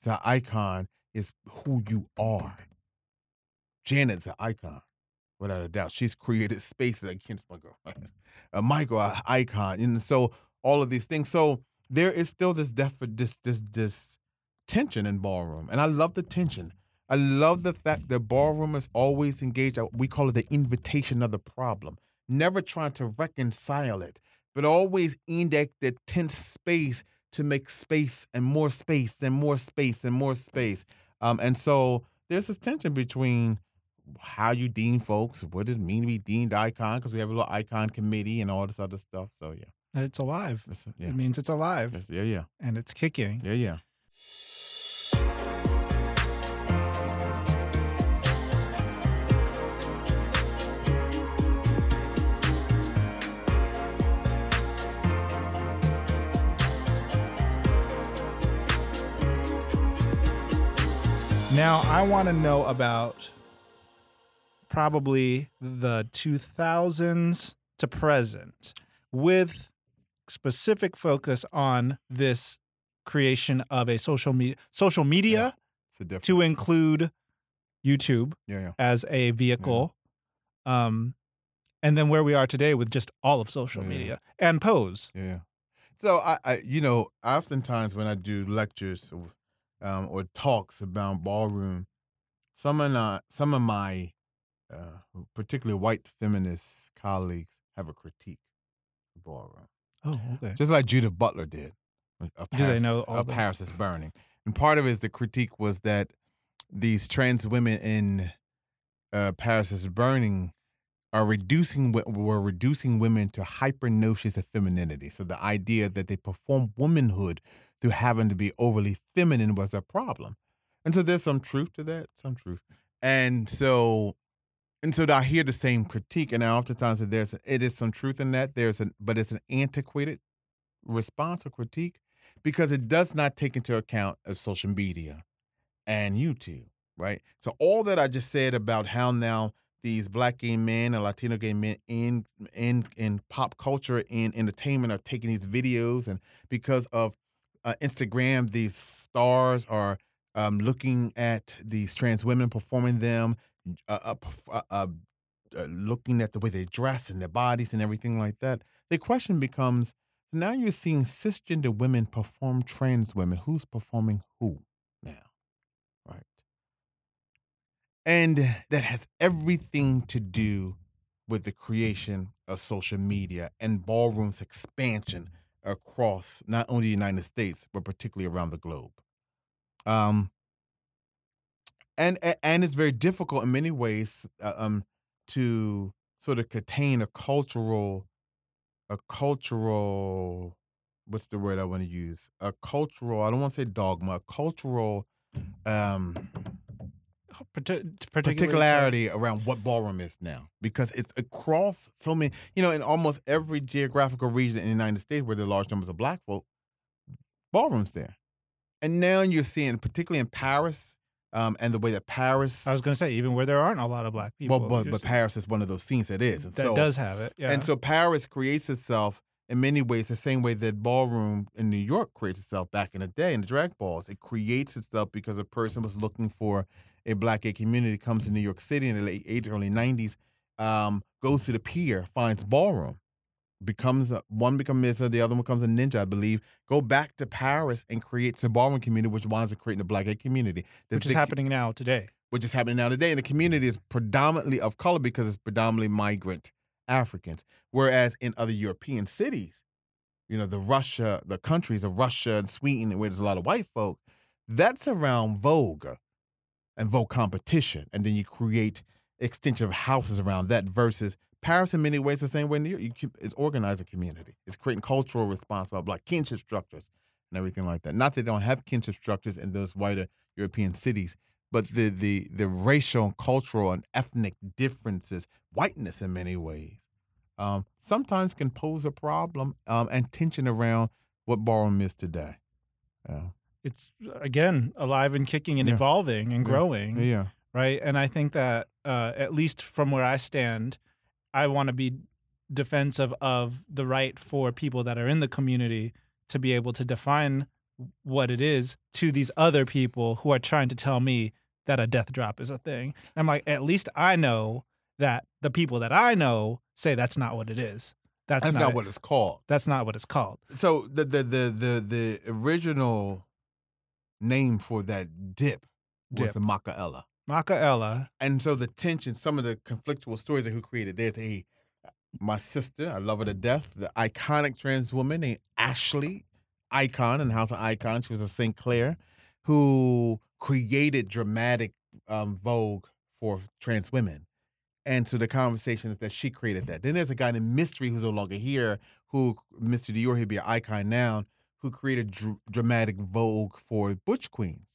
So icon is who you are. Janet's an icon, without a doubt. She's created spaces against my girl. uh, Michael, an icon. And so all of these things. So there is still this def- this this this tension in ballroom. And I love the tension. I love the fact that ballroom is always engaged. uh, We call it the invitation of the problem. Never trying to reconcile it, but always in that, that tense space to make space and more space and more space and more space. Um, and so there's this tension between how you deem folks, what does it mean to be deemed icon, because we have a little icon committee and all this other stuff. So yeah, it's alive. It's- yeah, It means it's alive It's- yeah, yeah, and it's kicking. yeah, yeah. Now, I want to know about probably the 2000s to present with specific focus on this creation of a social media social media different. to include YouTube yeah, yeah. as a vehicle um and then where we are today with just all of social Yeah. media and pose Yeah. So I, I, you know, oftentimes when I do lectures um, or talks about ballroom, some of my, some of my, uh, particularly white feminist colleagues have a critique of ballroom, oh okay just like Judith Butler did. Of Do they know all of Paris is burning? And part of it is the critique was that these trans women in uh, Paris is burning are reducing were reducing women to hypernosis of femininity. So the idea that they perform womanhood through having to be overly feminine was a problem. And so there's some truth to that, some truth. And so and so I hear the same critique, and I oftentimes say there's it is some truth in that. There's an but it's an antiquated response or critique because it does not take into account of social media and YouTube, right? So all that I just said about how now these black gay men and Latino gay men in in in pop culture and entertainment are taking these videos, and because of uh, Instagram, these stars are um, looking at these trans women performing them, uh, uh, uh, looking at the way they dress and their bodies and everything like that. The question becomes: Now you're seeing cisgender women perform trans women. Who's performing who now? Right. And that has everything to do with the creation of social media and ballroom's expansion across not only the United States, but particularly around the globe. Um, and and it's very difficult in many ways uh, um, to sort of contain a cultural, a cultural, what's the word I want to use? A cultural. I don't want to say dogma. A cultural. Um, Parti- particularly- particularity around what ballroom is now because it's across so many you know in almost every geographical region in the united states where there are large numbers of black folk ballrooms there and now you're seeing particularly in paris um, and the way that paris I was going to say even where there aren't a lot of black people well, but, but paris is one of those scenes that is and that so, does have it yeah and so paris creates itself in many ways the same way that ballroom in New York creates itself back in the day in the drag balls. It creates itself because a person was looking for a black gay community, comes to New York City in the late 80s, early 90s, um, goes to the pier, finds ballroom, becomes a, one becomes Misa, the other one becomes a ninja, I believe. Go back to Paris and creates a ballroom community, which winds up creating a black gay community. The- which is the- happening now today. which is happening now today. And the community is predominantly of color because it's predominantly migrant Africans. Whereas in other European cities, you know, the Russia, the countries of Russia and Sweden, where there's a lot of white folk, that's around Vogue and Vogue competition. And then you create extension of houses around that versus Paris in many ways the same way New York. It's organizing community. It's creating cultural response about black kinship structures and everything like that. Not that they don't have kinship structures in those wider European cities, but the the the racial and cultural and ethnic differences, whiteness in many ways, um, sometimes can pose a problem um, and tension around what ballroom is today. It's again alive and kicking and Yeah. evolving and Yeah. growing. Yeah. right? And I think that uh, at least from where I stand, I want to be defensive of the right for people that are in the community to be able to define what it is to these other people who are trying to tell me that a death drop is a thing. And I'm like, at least I know that the people that I know say that's not what it is. That's, That's not, not what it's called. that's not what it's called. So the the the the the original name for that dip was Dip. the Macaella. Macaella. And so the tension, some of the conflictual stories of who created this. Hey, my sister, I love her to death. The iconic trans woman named Ashley Icon in House of Icon. She was a St. Clair who created dramatic um, Vogue for trans women. And so the conversation is that she created that. Then there's a guy named Mystery who's no longer here, who Mr. Dior, he'd be an icon now, who created dr- dramatic Vogue for Butch Queens.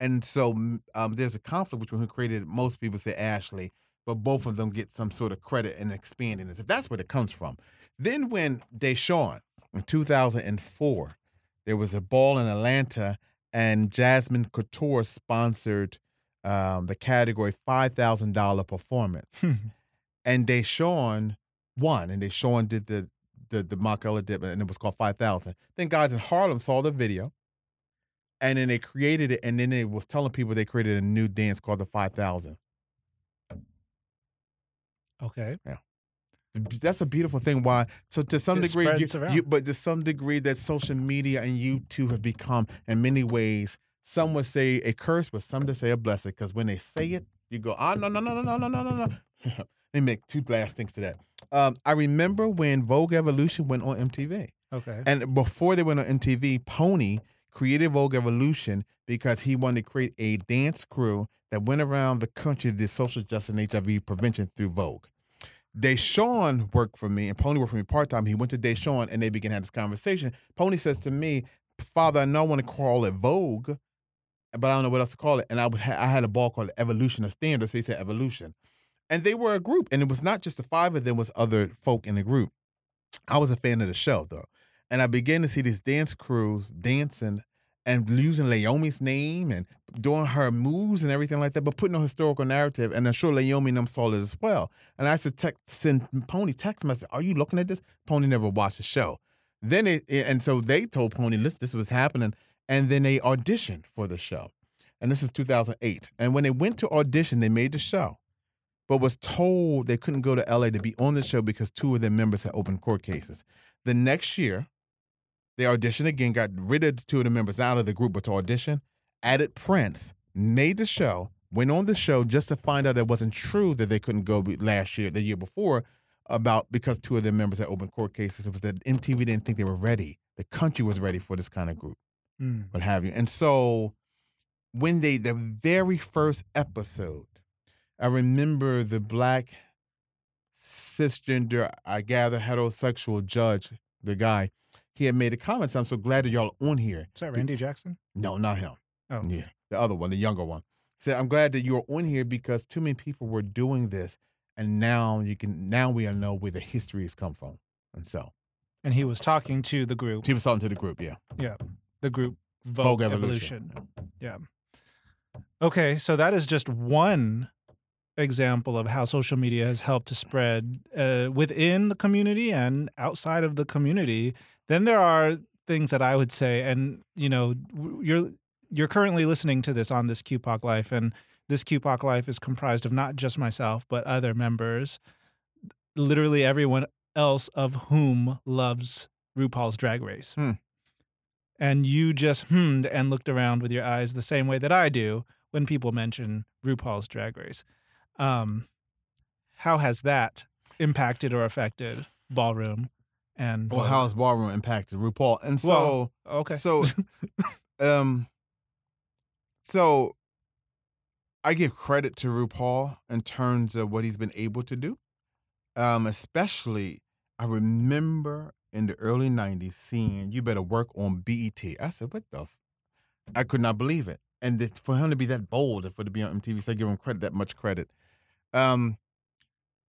And so um, there's a conflict between who created. Most people say Ashley, but both of them get some sort of credit and expanding this. That's where it comes from. Then when Dashaun in 2004, there was a ball in Atlanta, and Jasmine Couture sponsored um, the category $5,000 performance. and Dashaun won, and Dashaun did the the the Macaella dip, and it was called Five Thousand. Then guys in Harlem saw the video, and then they created it, and then they was telling people they created a new dance called the Five Thousand. Okay. Yeah. That's a beautiful thing. Why? So to some It degree, you, you, but to some degree, that social media and YouTube have become, in many ways, some would say a curse, but some would say a blessing. Because when they say it, you go, ah, no, no, no, no, no, no, no, no, no. Let me make two last things to that. Um, I remember when Vogue Evolution went on MTV. Okay. And before they went on MTV, Pony created Vogue Evolution because he wanted to create a dance crew that went around the country to do social justice and HIV prevention through Vogue. Dashaun worked for me, and Pony worked for me part time. He went to Dashaun, and they began to have this conversation. Pony says to me, "Father, I know I want to call it Vogue, but I don't know what else to call it." And I was I had a ball called Evolution of Standards, so he said Evolution, and they were a group, and it was not just the five of them; was other folk in the group. I was a fan of the show though, and I began to see these dance crews dancing and using Leiomy's name and doing her moves and everything like that, but putting a historical narrative. And I'm sure Leiomy and them saw it as well. And I to text, send Pony text message, "Are you looking at this?" Pony never watched the show. Then it, and so they told Pony, "Listen, this was happening," and then they auditioned for the show. And this is 2008. And when they went to audition, they made the show, but was told they couldn't go to LA to be on the show because two of their members had open court cases. The next year, they auditioned again, got rid of two of the members out of the group, but to audition, added Prince, made the show, went on the show just to find out it wasn't true that they couldn't go last year, the year before, about because two of their members had open court cases. It was that MTV didn't think they were ready. The country was ready for this kind of group Hmm. what have you. And so when they the very first episode, I remember the black cisgender, I gather heterosexual judge, the guy, he had made a comment. So I'm so glad that y'all are on here. Is that Randy Jackson? No, not him. Oh. Yeah. The other one, the younger one. He said, I'm glad that you're on here because too many people were doing this. And now you can now we all know where the history has come from. And so And he was talking to the group. he was talking to the group, yeah. Yeah. The group Vogue, Vogue Evolution. Evolution. Yeah. Okay, so that is just one example of how social media has helped to spread uh, within the community and outside of the community. Then there are things that I would say, and you know, you're you're currently listening to this on this QPOC Life, and this QPOC Life is comprised of not just myself but other members, literally everyone else of whom loves RuPaul's Drag Race. Hmm. And you just hummed and looked around with your eyes the same way that I do when people mention RuPaul's Drag Race. Um, how has that impacted or affected ballroom and Well, how has ballroom impacted RuPaul? And so, Well, okay so, um, so I give credit to RuPaul in terms of what he's been able to do. Um, especially, I remember in the early '90s seeing "You Better Work" on BET. I said, "What the?" F-? I could not believe it, and for him to be that bold and for to be on MTV, so I give him credit that much credit. Um,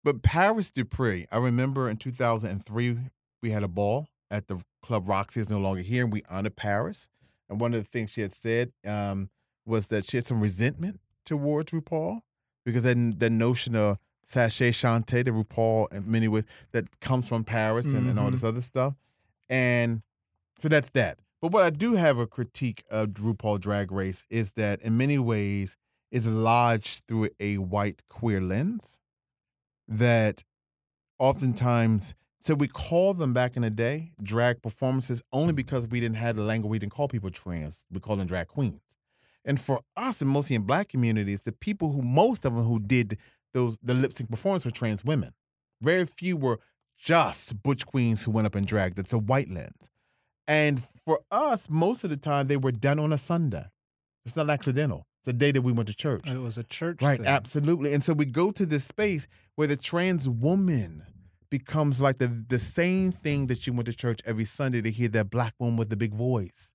but Paris Dupree, I remember in 2003 we had a ball at the Club Roxy is no longer here, and we honored Paris. And one of the things she had said um, was that she had some resentment towards RuPaul because that that notion of sachet chanté, the RuPaul in many ways that comes from Paris and, and all this other stuff. And so that's that. But what I do have a critique of RuPaul Drag Race is that in many ways it's lodged through a white queer lens that oftentimes so we call them back in the day drag performances only because we didn't have the language. We didn't call people trans. We call them drag queens. And for us and mostly in black communities the people who most of them who did those the lip sync performance were trans women. Very few were just butch queens who went up and dragged. It's a white lens. And for us most of the time they were done on a sunday. It's not accidental the day that we went to church it was a church Right, thing. absolutely. And so we go to this space where the trans woman becomes like the the same thing that you went to church every Sunday to hear that black woman with the big voice.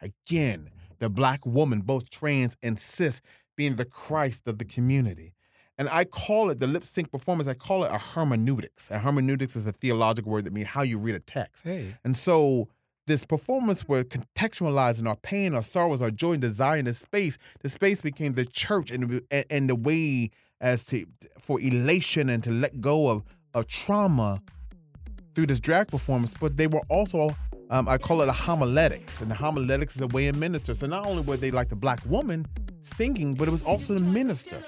Again, the black woman, both trans and cis, being the Christ of the community. And I call it the lip sync performance, I call it a hermeneutics. A hermeneutics is a theological word that means how you read a text. hey And so this performance we're contextualizing our pain, our sorrows, our joy and desire in the space. The space became the church and and, the way as to for elation and to let go of of trauma through this drag performance. But they were also um, I call it a homiletics, and the homiletics is a way to minister. So not only were they like the black woman singing, but it was also the minister.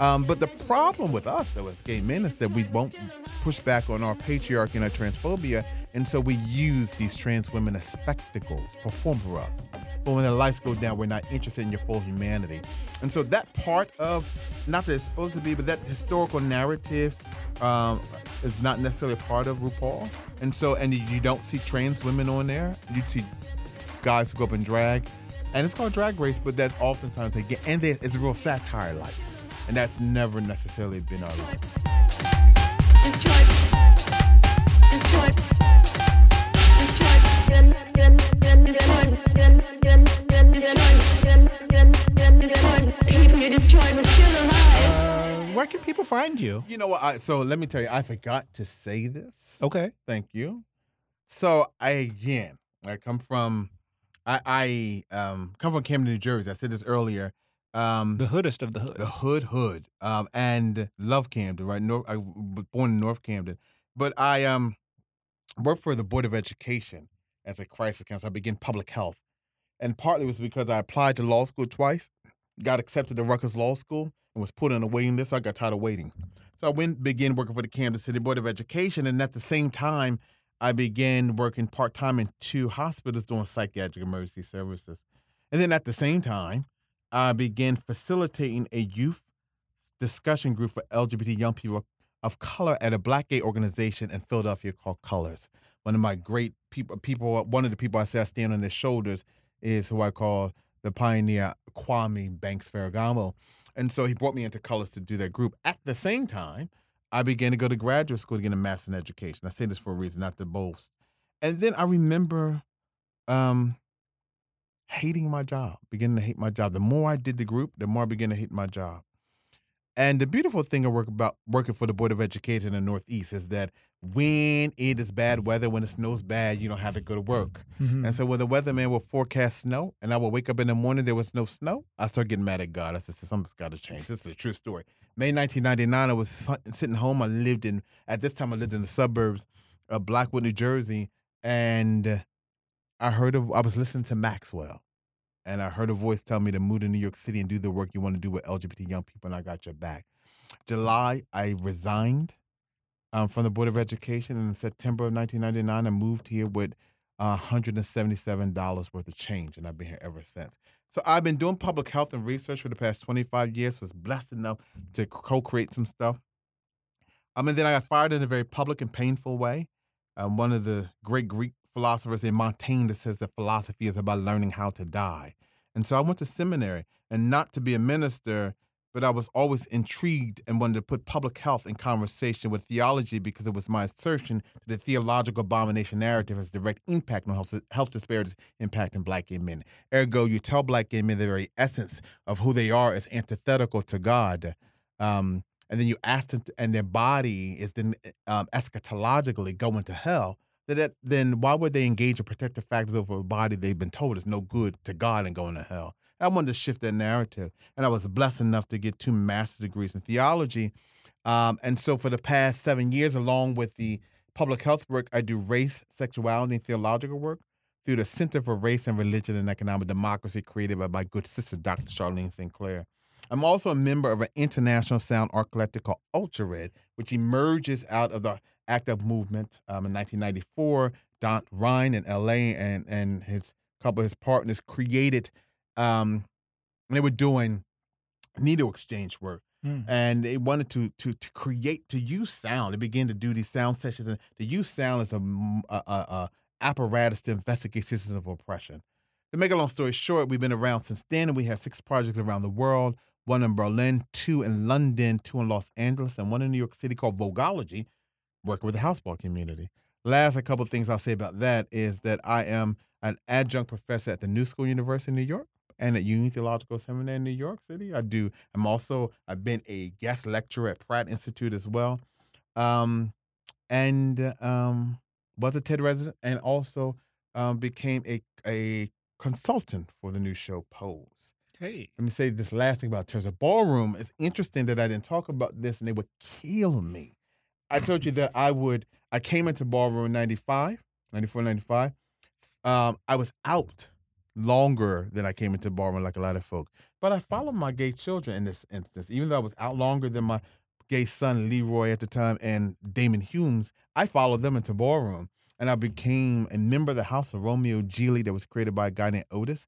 Um, but the problem with us, though, as gay men, is that we won't push back on our patriarchy and our transphobia, and so we use these trans women as spectacles, perform for us. But when the lights go down, we're not interested in your full humanity. And so that part of, not that it's supposed to be, but that historical narrative um, is not necessarily a part of RuPaul. And so, and you don't see trans women on there. You see guys who go up and drag, and it's called Drag Race, but that's oftentimes they get, and there- it's a real satire like, and that's never necessarily been our life. Uh, where can people find you You know what? I, so let me tell you, I forgot to say this. okay Thank you. So I again, I come from, I, I um come from Camden, New Jersey. I said this earlier. Um, the hoodest of the hoods the hood hood um and love camden right north i was born in north camden but i um worked for the board of education as a crisis counselor i began public health and partly was because i applied to law school twice got accepted to Rutgers Law School and was put on a waiting list. So I got tired of waiting. So I went began working for the Camden City Board of Education, and at the same time, I began working part time in two hospitals doing psychiatric emergency services. And then at the same time, I began facilitating a youth discussion group for LGBT young people of color at a black gay organization in Philadelphia called Colors. One of my great people, people, one of the people I say I stand on their shoulders is who I call the pioneer Kwame Banks Ferragamo. And so he brought me into Colors to do that group. At the same time, I began to go to graduate school to get a master's in education. I say this for a reason, not to boast. And then I remember um, hating my job, beginning to hate my job. The more I did the group, the more I began to hate my job. And the beautiful thing of work about working for the Board of Education in the Northeast is that when it is bad weather, when it snows bad, you don't have to go to work. Mhm. And so when the weatherman will forecast snow, and I will wake up in the morning, there was no snow, I start getting mad at God. I said, something's got to change. This is a true story. May 1999, I was sitting home. I lived in, at this time, I lived in the suburbs of Blackwood, New Jersey. And I heard, of, I was listening to Maxwell. And I heard a voice tell me to move to New York City and do the work you want to do with LGBT young people, and I got your back. July, I resigned um, from the Board of Education. And in September of 1999, I moved here with uh, $177 worth of change, and I've been here ever since. So I've been doing public health and research for the past 25 years. Was blessed enough to co-create some stuff. Um, and then I got fired in a very public and painful way. Um, one of the great Greek philosophers in Montaigne that says that philosophy is about learning how to die. And so I went to seminary, and not to be a minister, but I was always intrigued and wanted to put public health in conversation with theology because it was my assertion that the theological abomination narrative has direct impact on health, health disparities impacting black gay men. Ergo, you tell black gay men the very essence of who they are is antithetical to God. Um, and then you ask them, to, and their body is then um, eschatologically going to hell. That, then why would they engage in protective factors over a body they've been told is no good to God and going to hell? I wanted to shift that narrative, and I was blessed enough to get two master's degrees in theology. Um, and so, for the past seven years, along with the public health work, I do race, sexuality, and theological work through the Center for Race and Religion and Economic Democracy, created by my good sister, Dr. Charlene Sinclair. I'm also a member of an international sound art collective called Ultra Red, which emerges out of the active movement um, in 1994. Dont Rhine in LA and, and his couple of his partners created, um, they were doing needle exchange work. Mm. And they wanted to, to to create to use sound. They began to do these sound sessions, and to use sound as a apparatus to investigate systems of oppression. To make a long story short, we've been around since then, and we have six projects around the world one in Berlin, two in London, two in Los Angeles, and one in New York City called Vogology, working with the houseball community. Last, a couple of things I'll say about that is that I am an adjunct professor at the New School University in New York and at Union Theological Seminary in New York City. I do. I'm also. I've been a guest lecturer at Pratt Institute as well, um, and um, was a TED resident, and also um, became a a consultant for the new show Pose Hey. let me say this last thing about Terza Ballroom. It's interesting that I didn't talk about this and they would kill me. I told you that I would, I came into Ballroom in 95, 94, 95. Um, I was out longer than I came into Ballroom, like a lot of folk. But I followed my gay children in this instance. Even though I was out longer than my gay son, Leroy, at the time, and Damon Humes, I followed them into Ballroom. And I became a member of the House of Romeo Gigli that was created by a guy named Otis.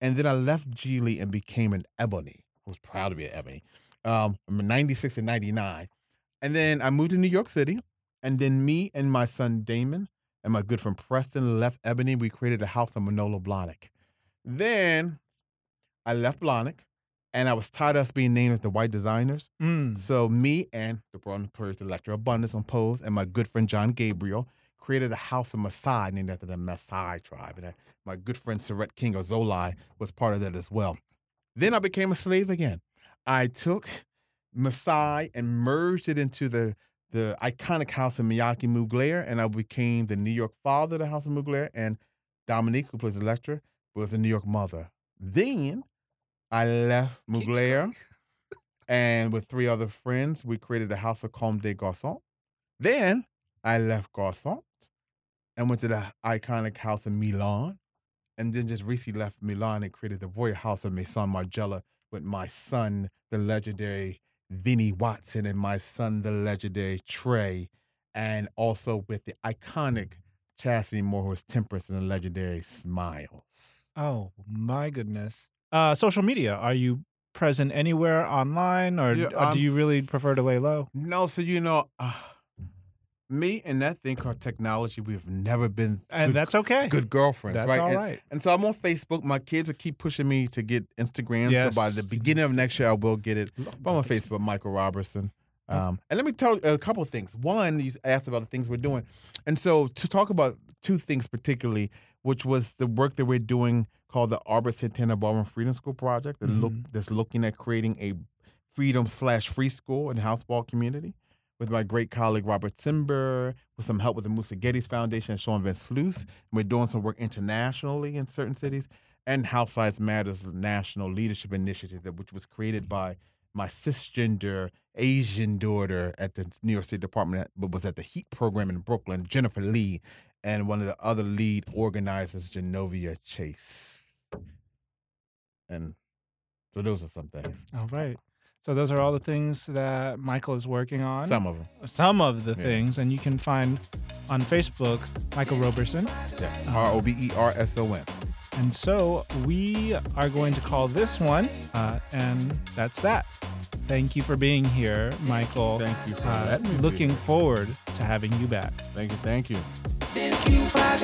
And then I left Gigli and became an Ebony. I was proud to be an Ebony. Um, from 96 and 99. And then I moved to New York City. And then me and my son Damon and my good friend Preston left Ebony. We created a house on Manolo Blahnik. Then I left Blahnik and I was tired of us being named as the white designers. Mm. So me and the Brown Purse, the Elektra Abundance on Pose, and my good friend John Gabriel created a house of Maasai named after the Maasai tribe. And uh, my good friend Saret King of Zolai was part of that as well. Then I became a slave again. I took Maasai and merged it into the the iconic house of Miyake Mugler, and I became the New York father of the house of Mugler, and Dominique, who plays Elektra, was the New York mother. Then I left Mugler, and with three other friends, we created the House of Comme des Garçons. Then I left Garçons and went to the iconic house in Milan. And then just recently left Milan and created the Royal House of Maison Margiela with my son, the legendary Vinnie Watson, and my son, the legendary Trey, and also with the iconic Chastity Moore, who is Temperance and the legendary Smiles. Oh my goodness. Uh, social media. Are you present anywhere online, or Yeah, uh, do you really prefer to lay low? No, so you know, uh, me and that thing called technology, we've never been And good, that's okay. good girlfriends, That's right? all And- right. And so I'm on Facebook. My kids will keep pushing me to get Instagram. So by the beginning of next year, I will get it. But I'm on Facebook, Michael Roberson. Um, and let me tell you a couple of things. One, you asked about the things we're doing. And so to talk about two things particularly, which was the work that we're doing called the Arbert Santana Ballroom Freedom School Project that look Mhm. that's looking at creating a freedom slash free school and houseball community with my great colleague Robert Sember, with some help with the Musa Geddes Foundation and Sean Van. And we're doing some work internationally in certain cities and House Lives Matters National Leadership Initiative, that which was created by my cisgender Asian daughter at the New York State Department, but was at the HEAT program in Brooklyn, Jennifer Lee, and one of the other lead organizers, Genovia Chase. And so those are some things. All right. So those are all the things that Michael is working on. Some of them. Some of the Yeah. things, and you can find on Facebook Michael Roberson. Yeah. R O B E R S O N. And so we are going to call this one, uh, and that's that. Thank you for being here, Michael. Thank you for Uh, me looking here. forward to having you back. Thank you. Thank you. This Q Pod